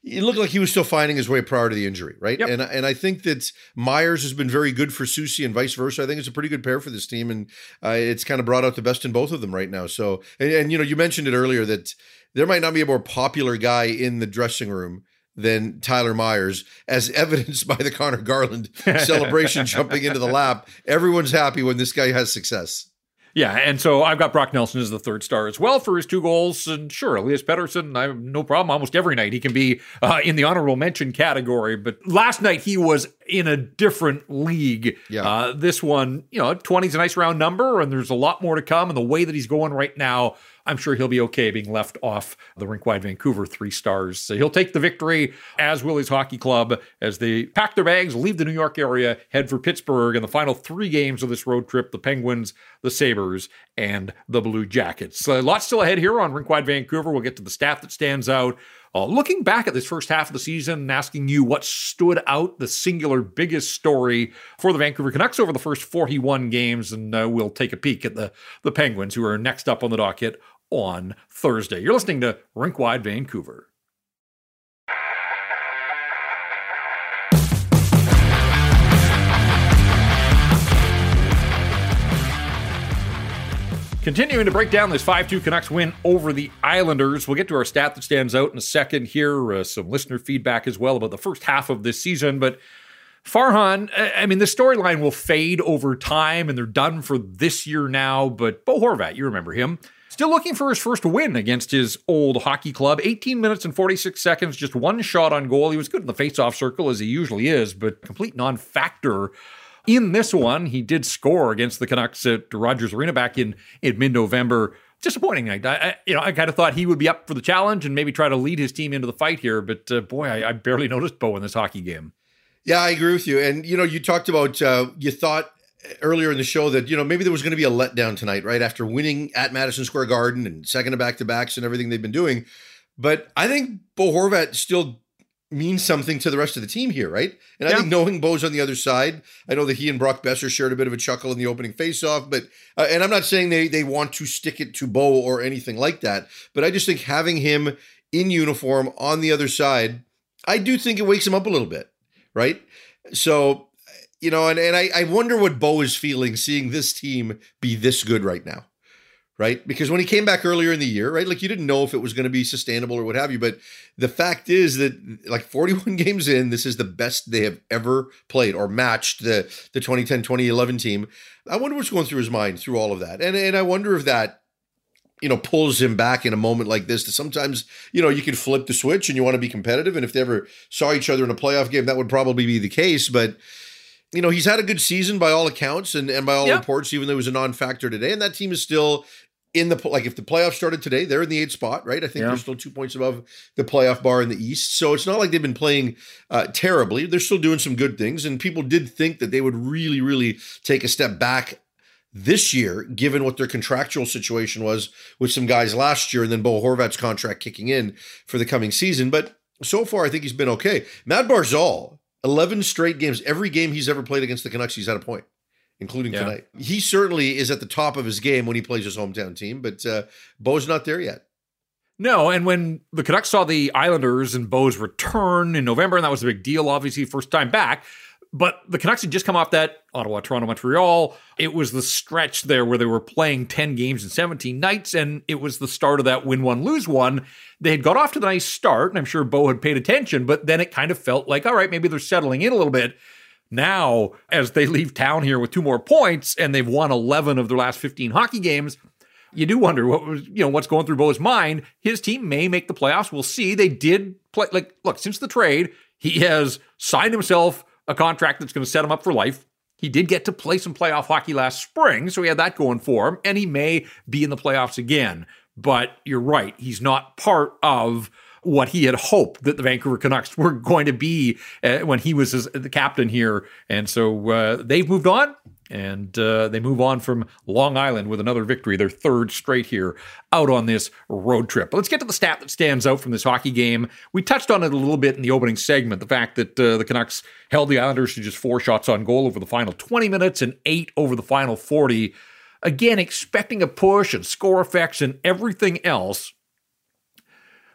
[SPEAKER 2] it looked like he was still finding his way prior to the injury, right? Yep. And and I think that Myers has been very good for Soucy and vice versa. I think it's a pretty good pair for this team, and uh, it's kind of brought out the best in both of them right now. So, and, and you know, you mentioned it earlier that there might not be a more popular guy in the dressing room than Tyler Myers, as evidenced by the Conor Garland celebration jumping into the lap. Everyone's happy when this guy has success.
[SPEAKER 1] Yeah, and so I've got Brock Nelson as the third star as well for his two goals. And sure, Elias Pettersson, I have no problem. Almost every night he can be uh, in the honorable mention category. But last night he was in a different league.
[SPEAKER 2] Yeah.
[SPEAKER 1] Uh, this one, you know, 20 is a nice round number, and there's a lot more to come. And the way that he's going right now, I'm sure he'll be okay being left off the Rinkwide Vancouver three stars. So he'll take the victory, as will his hockey club, as they pack their bags, leave the New York area, head for Pittsburgh in the final three games of this road trip the Penguins, the Sabres, and the Blue Jackets. So lots still ahead here on Rinkwide Vancouver. We'll get to the staff that stands out. Uh, looking back at this first half of the season and asking you what stood out, the singular biggest story for the Vancouver Canucks over the first 41 games, and uh, we'll take a peek at the, the Penguins, who are next up on the docket on Thursday. You're listening to Rinkwide Vancouver. Continuing to break down this 5 2 Canucks win over the Islanders. We'll get to our stat that stands out in a second here. Uh, some listener feedback as well about the first half of this season. But Farhan, I mean, the storyline will fade over time and they're done for this year now. But Bo Horvat, you remember him, still looking for his first win against his old hockey club. 18 minutes and 46 seconds, just one shot on goal. He was good in the faceoff circle as he usually is, but complete non factor in this one, he did score against the Canucks at Rogers Arena back in, in mid November. Disappointing night. I, you know, I kind of thought he would be up for the challenge and maybe try to lead his team into the fight here, but uh, boy, I, I barely noticed Bo in this hockey game.
[SPEAKER 2] Yeah, I agree with you. And you know, you talked about uh, you thought earlier in the show that you know maybe there was going to be a letdown tonight, right? After winning at Madison Square Garden and second to back to backs and everything they've been doing, but I think Bo Horvat still means something to the rest of the team here, right? And yeah. I think knowing Bo's on the other side, I know that he and Brock Boeser shared a bit of a chuckle in the opening faceoff, but uh, and I'm not saying they they want to stick it to Bo or anything like that, but I just think having him in uniform on the other side, I do think it wakes him up a little bit, right? So, you know, and, and I, I wonder what Bo is feeling seeing this team be this good right now right? Because when he came back earlier in the year, right, like you didn't know if it was going to be sustainable or what have you. But the fact is that, like 41 games in, this is the best they have ever played or matched the the 2010 2011 team. I wonder what's going through his mind through all of that, and and I wonder if that. You know, pulls him back in a moment like this. That sometimes, you know, you can flip the switch and you want to be competitive. And if they ever saw each other in a playoff game, that would probably be the case. But you know, he's had a good season by all accounts and, and by all yep. reports, even though it was a non factor today. And that team is still in the like if the playoffs started today, they're in the eighth spot, right? I think yeah. they're still two points above the playoff bar in the East. So it's not like they've been playing uh, terribly. They're still doing some good things, and people did think that they would really, really take a step back this year, given what their contractual situation was with some guys last year, and then Bo Horvat's contract kicking in for the coming season. But so far, I think he's been okay. Matt Barzal, eleven straight games, every game he's ever played against the Canucks, he's had a point including yeah. tonight. He certainly is at the top of his game when he plays his hometown team, but uh, Bo's not there yet.
[SPEAKER 1] No, and when the Canucks saw the Islanders and Bo's return in November, and that was a big deal, obviously, first time back. But the Canucks had just come off that Ottawa, Toronto, Montreal. It was the stretch there where they were playing 10 games in 17 nights, and it was the start of that win one, lose one. They had got off to the nice start, and I'm sure Bo had paid attention, but then it kind of felt like, all right, maybe they're settling in a little bit. Now, as they leave town here with two more points and they've won 11 of their last 15 hockey games, you do wonder what was, you know, what's going through Bo's mind. His team may make the playoffs. We'll see. They did play, like, look, since the trade, he has signed himself a contract that's going to set him up for life. He did get to play some playoff hockey last spring, so he had that going for him, and he may be in the playoffs again. But you're right, he's not part of what he had hoped that the Vancouver Canucks were going to be uh, when he was the captain here. And so uh, they've moved on. And uh, they move on from Long Island with another victory, their third straight here out on this road trip. But let's get to the stat that stands out from this hockey game. We touched on it a little bit in the opening segment the fact that uh, the Canucks held the Islanders to just four shots on goal over the final 20 minutes and eight over the final 40. Again, expecting a push and score effects and everything else.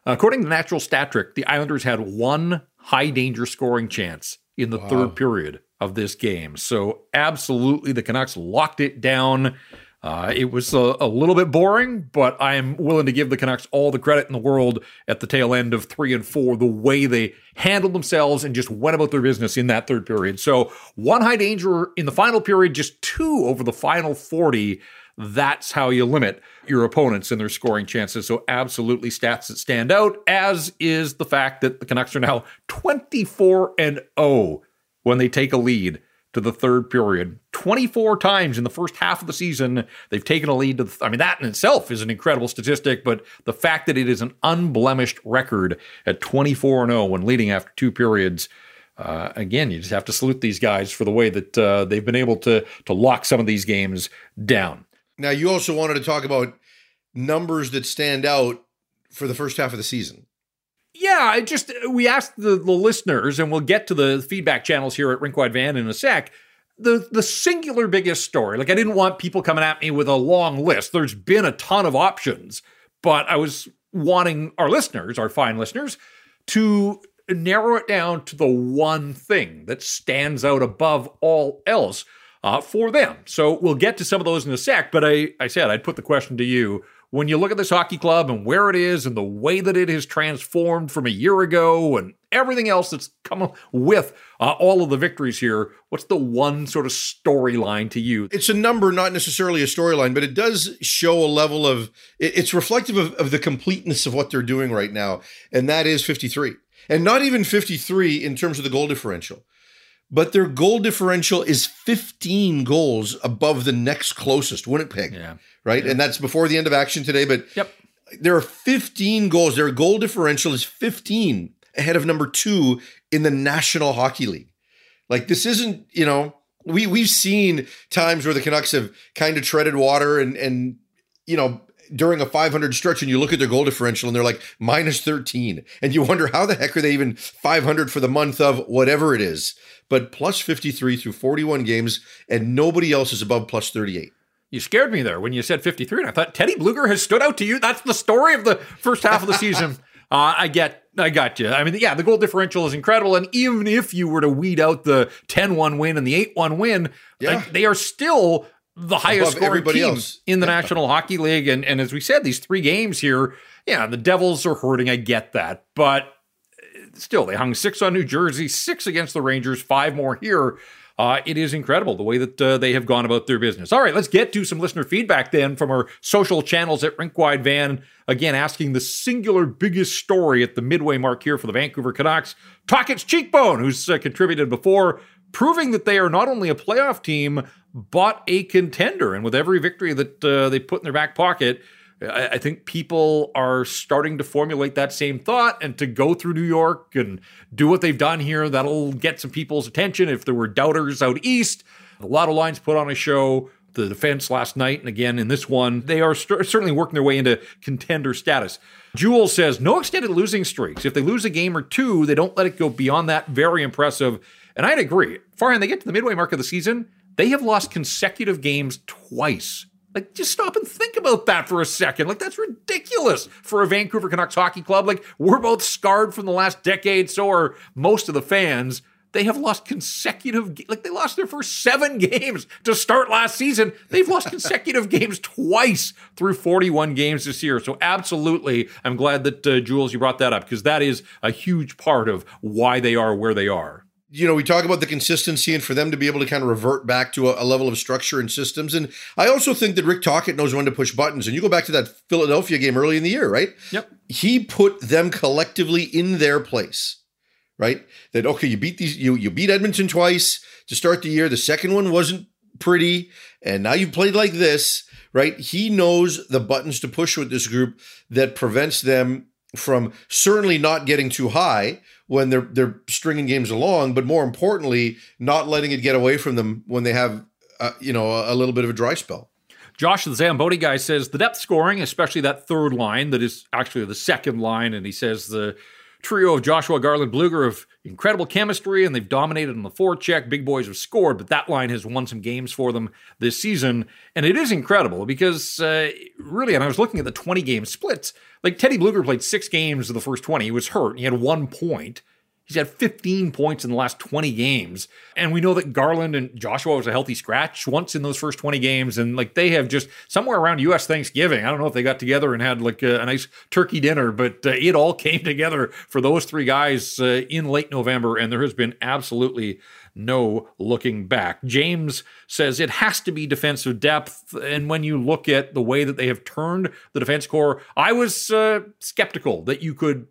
[SPEAKER 1] According to Natural Stat Trick, the Islanders had one high danger scoring chance in the wow. third period of this game. So, absolutely, the Canucks locked it down. Uh, it was a, a, little bit boring, but I'm willing to give the Canucks all the credit in the world at the tail end of three and four, the way they handled themselves and just went about their business in that third period. So, one high danger in the final period, just two over the final 40. That's how you limit your opponents and their scoring chances. So, absolutely stats that stand out, as is the fact that the Canucks are now 24 and 0 when they take a lead to the third period. 24 times in the first half of the season, they've taken a lead to the, I mean, that in itself is an incredible statistic, but the fact that it is an unblemished record at 24 and 0 when leading after two periods. Uh, again, you just have to salute these guys for the way that uh, they've been able to to lock some of these games down.
[SPEAKER 2] Now, you also wanted to talk about numbers that stand out for the first half of the season.
[SPEAKER 1] Yeah, I just we asked the, the listeners, and we'll get to the feedback channels here at Rinkwide Van in a sec. The the singular biggest story. Like I didn't want people coming at me with a long list. There's been a ton of options, but I was wanting our listeners, our fine listeners, to narrow it down to the one thing that stands out above all else uh, for them. So we'll get to some of those in a sec, but I, I said I'd put the question to you. When you look at this hockey club and where it is and the way that it has transformed from a year ago and everything else that's come with uh, all of the victories here, what's the one sort of storyline to you?
[SPEAKER 2] It's a number, not necessarily a storyline, but it does show a level of, it's reflective of, of the completeness of what they're doing right now. And that is 53. And not even 53 in terms of the goal differential but their goal differential is 15 goals above the next closest Winnipeg. Yeah. Right. Yeah. And that's before the end of action today. But
[SPEAKER 1] yep.
[SPEAKER 2] there are 15 goals. Their goal differential is 15 ahead of number two in the National Hockey League. Like this isn't, you know, we we've seen times where the Canucks have kind of treaded water and and you know during a 500 stretch and you look at their goal differential and they're like minus 13 and you wonder how the heck are they even 500 for the month of whatever it is but plus 53 through 41 games and nobody else is above plus 38
[SPEAKER 1] you scared me there when you said 53 and i thought teddy Blueger has stood out to you that's the story of the first half of the season uh, i get I got you. I mean, yeah, the goal differential is incredible. And even if you were to weed out the 10 1 win and the 8 1 win, yeah. like, they are still the highest scoring team else. in the yeah. National Hockey League. And, and as we said, these three games here, yeah, the Devils are hurting. I get that. But still, they hung six on New Jersey, six against the Rangers, five more here. Uh, it is incredible the way that uh, they have gone about their business. All right, let's get to some listener feedback then from our social channels at Rinkwide Van. Again, asking the singular biggest story at the midway mark here for the Vancouver Canucks. Tocchet's Cheekbone, who's uh, contributed before, proving that they are not only a playoff team, but a contender. And with every victory that uh, they put in their back pocket, I, I think people are starting to formulate that same thought and to go through New York and do what they've done here. That'll get some people's attention. If there were doubters out east, a lot of lines put on a show. The defense last night and again in this one, they are st- certainly working their way into contender status. Jewel says no extended losing streaks. If they lose a game or two, they don't let it go beyond that. Very impressive. And I'd agree. Far they get to the midway mark of the season, they have lost consecutive games twice. Like, just stop and think about that for a second. Like, that's ridiculous for a Vancouver Canucks hockey club. Like, we're both scarred from the last decade, so are most of the fans. They have lost consecutive, like, they lost their first seven games to start last season. They've lost consecutive games twice through 41 games this year. So, absolutely, I'm glad that, uh, Jules, you brought that up because that is a huge part of why they are where they are
[SPEAKER 2] you know, we talk about the consistency and for them to be able to kind of revert back to a, a, level of structure and systems. And I also think that Rick Tocchet knows when to push buttons. And you go back to that Philadelphia game early in the year, right?
[SPEAKER 1] Yep.
[SPEAKER 2] He put them collectively in their place, right? That okay, you beat these, you you beat Edmonton twice to start the year. The second one wasn't pretty, and now you've played like this, right? He knows the buttons to push with this group that prevents them from certainly not getting too high when they're they're stringing games along, but more importantly, not letting it get away from them when they have uh, you know a, a little bit of a dry spell.
[SPEAKER 1] Josh, the Zamboni guy, says the depth scoring, especially that third line that is actually the second line, and he says the trio of Joshua Garland Blueger of incredible chemistry and they've dominated on the forecheck. Big boys have scored, but that line has won some games for them this season. And it is incredible because uh, really, and I was looking at the 20 game splits, like Teddy Blueger played six games of the first 20. He was hurt. He had one point. He's had 15 points in the last 20 games. And we know that Garland and Joshua was a healthy scratch once in those first 20 games. And like they have just somewhere around US Thanksgiving, I don't know if they got together and had like a, a nice turkey dinner, but uh, it all came together for those three guys uh, in late November. And there has been absolutely no looking back. James says it has to be defensive depth. And when you look at the way that they have turned the defense core, I was uh, skeptical that you could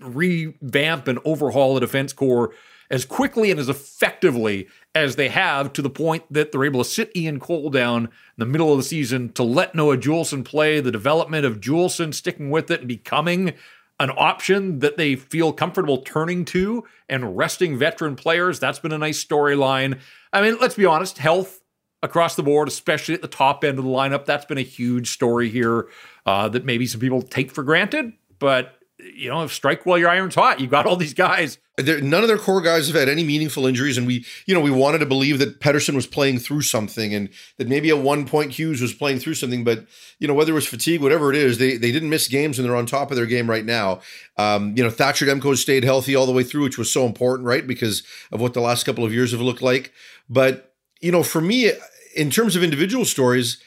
[SPEAKER 1] revamp and overhaul the defense core as quickly and as effectively as they have to the point that they're able to sit Ian Cole down in the middle of the season to let Noah Juulsen play, the development of Juulsen sticking with it and becoming an option that they feel comfortable turning to and resting veteran players. That's been a nice storyline. I mean, let's be honest, health across the board, especially at the top end of the lineup, that's been a huge story here uh, that maybe some people take for granted. But you know, strike while your iron's hot. You got all these guys.
[SPEAKER 2] None of their core guys have had any meaningful injuries, and we, you know, we wanted to believe that Pettersson was playing through something, and that maybe a one point Hughes was playing through something. But you know, whether it was fatigue, whatever it is, they they didn't miss games, and they're on top of their game right now. Um, you know, Thatcher Demko stayed healthy all the way through, which was so important, right, because of what the last couple of years have looked like. But you know, for me, in terms of individual stories,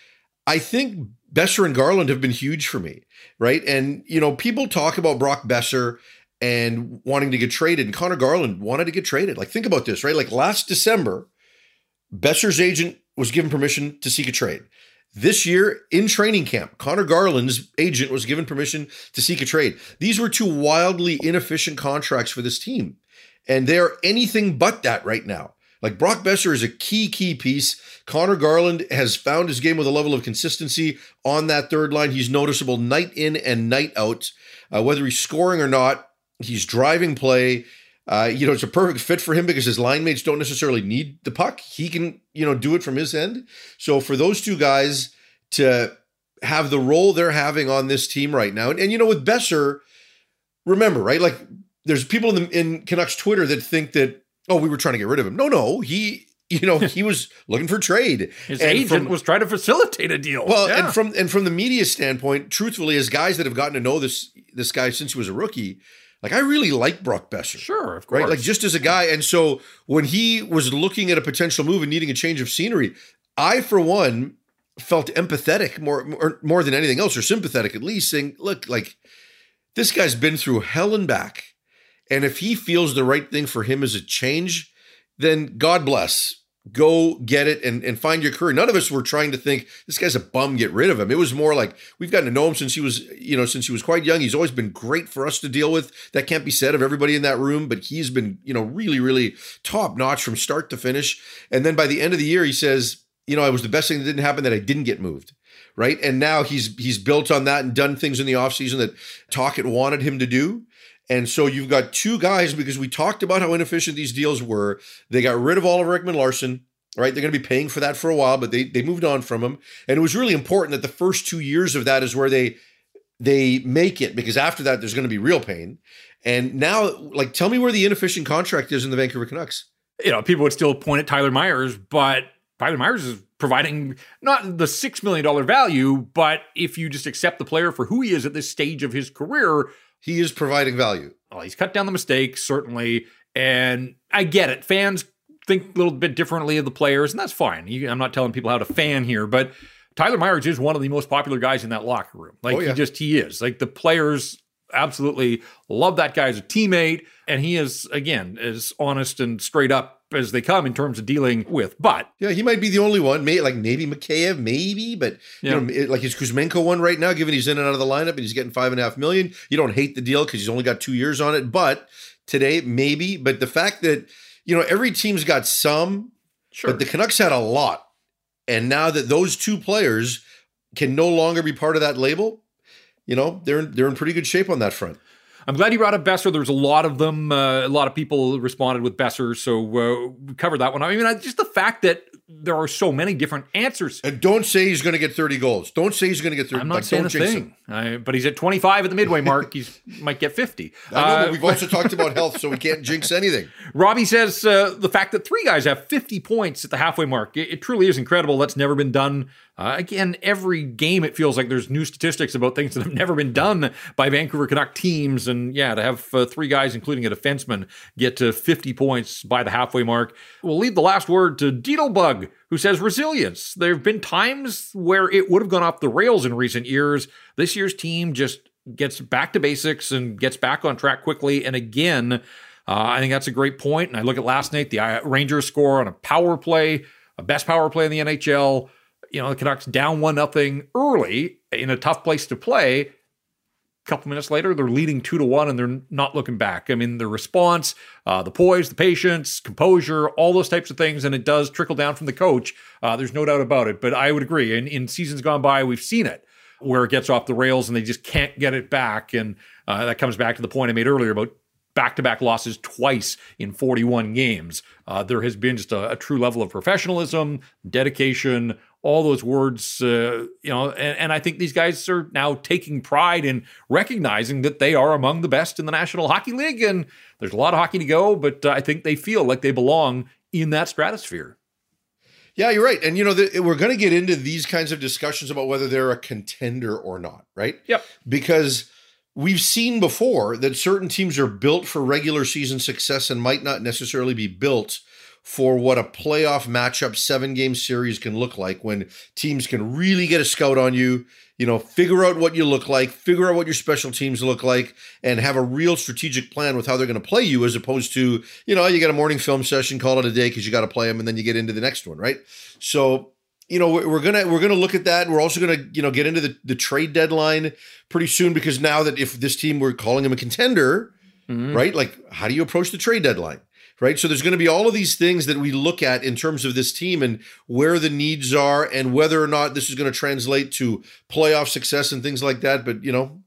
[SPEAKER 2] I think Boeser and Garland have been huge for me, right? And, you know, people talk about Brock Boeser and wanting to get traded, and Conor Garland wanted to get traded. Like, think about this, right? Like last December, Boeser's agent was given permission to seek a trade. This year in training camp, Conor Garland's agent was given permission to seek a trade. These were two wildly inefficient contracts for this team. And they're anything but that right now. Like Brock Boeser is a key, key piece. Conor Garland has found his game with a level of consistency on that third line. He's noticeable night in and night out. Uh, whether he's scoring or not, he's driving play. Uh, you know, it's a perfect fit for him because his line mates don't necessarily need the puck. He can, you know, do it from his end. So for those two guys to have the role they're having on this team right now, and, and you know, with Boeser, remember, right? Like there's people in, the, in Canucks Twitter that think that, oh, we were trying to get rid of him. No, no, he you know he was looking for trade
[SPEAKER 1] his and agent from, was trying to facilitate a deal
[SPEAKER 2] well yeah. and from and from the media standpoint truthfully as guys that have gotten to know this this guy since he was a rookie like I really like Brock Boeser.
[SPEAKER 1] Sure, of course.
[SPEAKER 2] Right? Like just as a guy. And so when he was looking at a potential move and needing a change of scenery, I for one felt empathetic more more, more than anything else, or sympathetic at least, saying, look, like this guy's been through hell and back. And if he feels the right thing for him is a change, then God bless go get it and, and find your career. None of us were trying to think this guy's a bum, get rid of him. It was more like we've gotten to know him since he was, you know, since he was quite young. He's always been great for us to deal with. That can't be said of everybody in that room, but he's been, you know, really, really top notch from start to finish. And then by the end of the year, he says, you know, it was the best thing that didn't happen that I didn't get moved. Right. And now he's he's built on that and done things in the offseason that Tocchet wanted him to do. And so you've got two guys because we talked about how inefficient these deals were. They got rid of Oliver Ekman-Larsson right? They're going to be paying for that for a while, but they they moved on from him, and it was really important that the first two years of that is where they they make it because after that there's going to be real pain. And now, like, tell me where the inefficient contract is in the Vancouver Canucks.
[SPEAKER 1] You know, people would still point at Tyler Myers, but Tyler Myers is providing not the six million dollar value, but if you just accept the player for who he is at this stage of his career,
[SPEAKER 2] he is providing value.
[SPEAKER 1] Well, he's cut down the mistakes certainly, and I get it. Fans think a little bit differently of the players, and that's fine. You, I'm not telling people how to fan here, but Tyler Myers is one of the most popular guys in that locker room. Like oh, yeah. he just he is. Like the players absolutely love that guy as a teammate, and he is again as honest and straight up as they come in terms of dealing with. But
[SPEAKER 2] yeah, he might be the only one. May like maybe Mikheyev, maybe, but yeah. you know, like his Kuzmenko one right now, given he's in and out of the lineup and he's getting five and a half million. You don't hate the deal because he's only got two years on it, but today maybe. But the fact that you know, every team's got some, sure. but the Canucks had a lot. And now that those two players can no longer be part of that label, you know, they're they're in pretty good shape on that front.
[SPEAKER 1] I'm glad you brought up Boeser. There's a lot of them. Uh, a lot of people responded with Boeser, so uh, we covered that one. I mean, just the fact that there are so many different answers.
[SPEAKER 2] And don't say he's going to get 30 goals. Don't say he's going to get 30.
[SPEAKER 1] I'm not like, saying a thing. I, but he's at 25 at the midway mark. He might get 50.
[SPEAKER 2] I know, uh, but we've also talked about health, so we can't jinx anything.
[SPEAKER 1] Robbie says uh, the fact that three guys have 50 points at the halfway mark, it, it truly is incredible. That's never been done uh, again, every game it feels like there's new statistics about things that have never been done by Vancouver Canuck teams. And yeah, to have uh, three guys, including a defenseman, get to 50 points by the halfway mark. We'll leave the last word to Deedlebug, who says resilience. There have been times where it would have gone off the rails in recent years. This year's team just gets back to basics and gets back on track quickly. And again, uh, I think that's a great point. And I look at last night, the Rangers score on a power play, a best power play in the NHL you know, the Canucks down one nothing early in a tough place to play. A couple minutes later, they're leading two to one, and they're not looking back. I mean, the response, uh, the poise, the patience, composure, all those types of things, and it does trickle down from the coach. Uh, there's no doubt about it. But I would agree. In, in seasons gone by, we've seen it where it gets off the rails and they just can't get it back. And uh, that comes back to the point I made earlier about back to back losses twice in 41 games. Uh, there has been just a, a, true level of professionalism, dedication, all those words, uh, you know, and, and, I think these guys are now taking pride in recognizing that they are among the best in the National Hockey League. And there's a lot of hockey to go, but uh, I think they feel like they belong in that stratosphere.
[SPEAKER 2] Yeah, you're right. And, you know, the, we're going to get into these kinds of discussions about whether they're a contender or not, right?
[SPEAKER 1] Yep.
[SPEAKER 2] Because we've seen before that certain teams are built for regular season success and might not necessarily be built for what a playoff matchup seven game series can look like when teams can really get a scout on you you know figure out what you look like figure out what your special teams look like and have a real strategic plan with how they're going to play you as opposed to you know you got a morning film session call it a day because you got to play them and then you get into the next one right? So you know we're gonna we're gonna look at that. We're also gonna you know get into the, the trade deadline pretty soon because now that if this team we're calling them a contender mm-hmm. right? Like how do you approach the trade deadline right so there's going to be all of these things that we look at in terms of this team and where the needs are and whether or not this is going to translate to playoff success and things like that but you know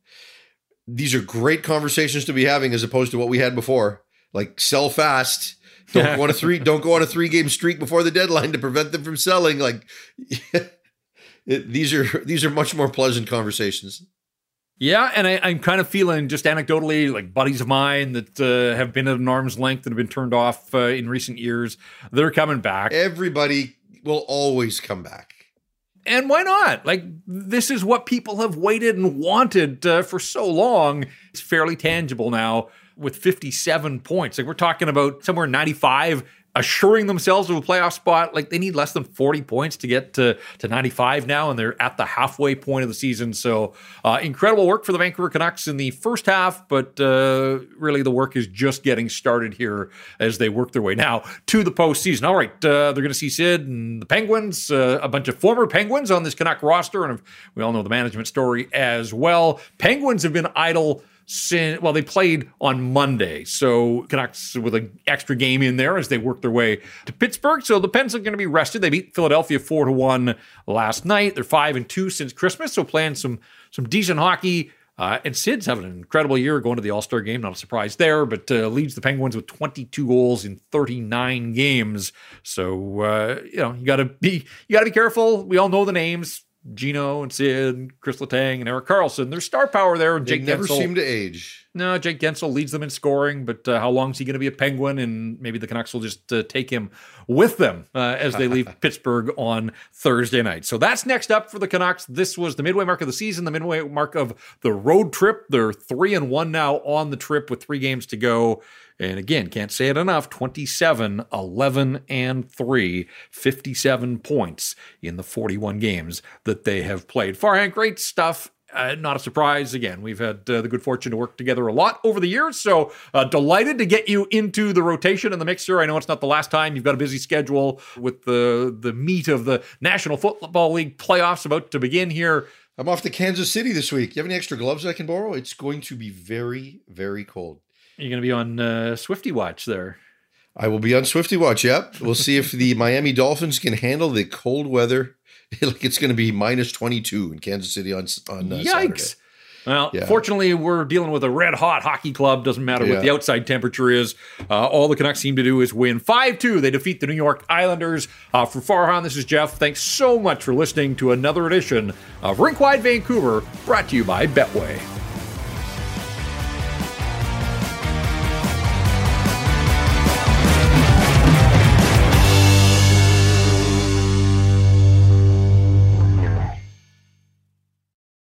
[SPEAKER 2] these are great conversations to be having as opposed to what we had before Like sell fast. Don't go on a three. Don't go on a three game streak before the deadline to prevent them from selling. Like it, these are these are much more pleasant conversations.
[SPEAKER 1] Yeah, and I, am kind of feeling just anecdotally, like buddies of mine that uh, have been at an arm's length and have been turned off uh, in recent years, they're coming back.
[SPEAKER 2] Everybody will always come back.
[SPEAKER 1] And why not? Like, this is what people have waited and wanted uh, for so long. It's fairly tangible now with 57 points. Like, we're talking about somewhere 95 assuring themselves of a playoff spot. Like they need less than 40 points to get to, to 95 now, and they're at the halfway point of the season. So uh, incredible work for the Vancouver Canucks in the first half, but uh, really the work is just getting started here as they work their way now to the postseason. All right, uh, they're going to see Sid and the Penguins, uh, a bunch of former Penguins on this Canuck roster, and we all know the management story as well. Penguins have been idle since well they played on Monday, so Canucks with an extra game in there as they work their way to Pittsburgh. So the Pens are going to be rested. They beat Philadelphia four to one last night. They're five and two since Christmas, so playing some some decent hockey. Uh, and Sid's having an incredible year going to the All Star game. Not a surprise there, but uh, leads the Penguins with 22 goals in 39 games. So uh, you know you got to be you got to be careful. We all know the names. Geno and Sid, Chris Letang, and Erik Karlsson. There's star power there. And
[SPEAKER 2] they
[SPEAKER 1] Jake
[SPEAKER 2] never
[SPEAKER 1] Guentzel.
[SPEAKER 2] seem to age.
[SPEAKER 1] No, Jake Guentzel leads them in scoring, but uh, how long is he going to be a Penguin? And maybe the Canucks will just uh, take him with them uh, as they leave Pittsburgh on Thursday night. So that's next up for the Canucks. This was the midway mark of the season, the midway mark of the road trip. They're three and one now on the trip with three games to go. And again, can't say it enough 27, 11, and 3, 57 points in the 41 games that they have played. Farhan, great stuff. Uh, not a surprise. Again, we've had uh, the good fortune to work together a lot over the years. So uh, delighted to get you into the rotation and the mixer. I know it's not the last time. You've got a busy schedule with the the meat of the National Football League playoffs about to begin here.
[SPEAKER 2] I'm off to Kansas City this week. You have any extra gloves I can borrow? It's going to be very, very cold.
[SPEAKER 1] You're going to be on uh, Swifty Watch there.
[SPEAKER 2] I will be on Swifty Watch. Yep. We'll see if the Miami Dolphins can handle the cold weather. like it's going to be minus 22 in Kansas City on on uh,
[SPEAKER 1] Yikes.
[SPEAKER 2] Saturday.
[SPEAKER 1] Well,
[SPEAKER 2] Yeah.
[SPEAKER 1] fortunately, we're dealing with a red hot hockey club. Doesn't matter
[SPEAKER 2] Yeah.
[SPEAKER 1] what the outside temperature is. Uh, all the Canucks seem to do is win 5 2. They defeat the New York Islanders. Uh, for Farhan, this is Jeff. Thanks so much for listening to another edition of Rinkwide Vancouver, brought to you by Betway.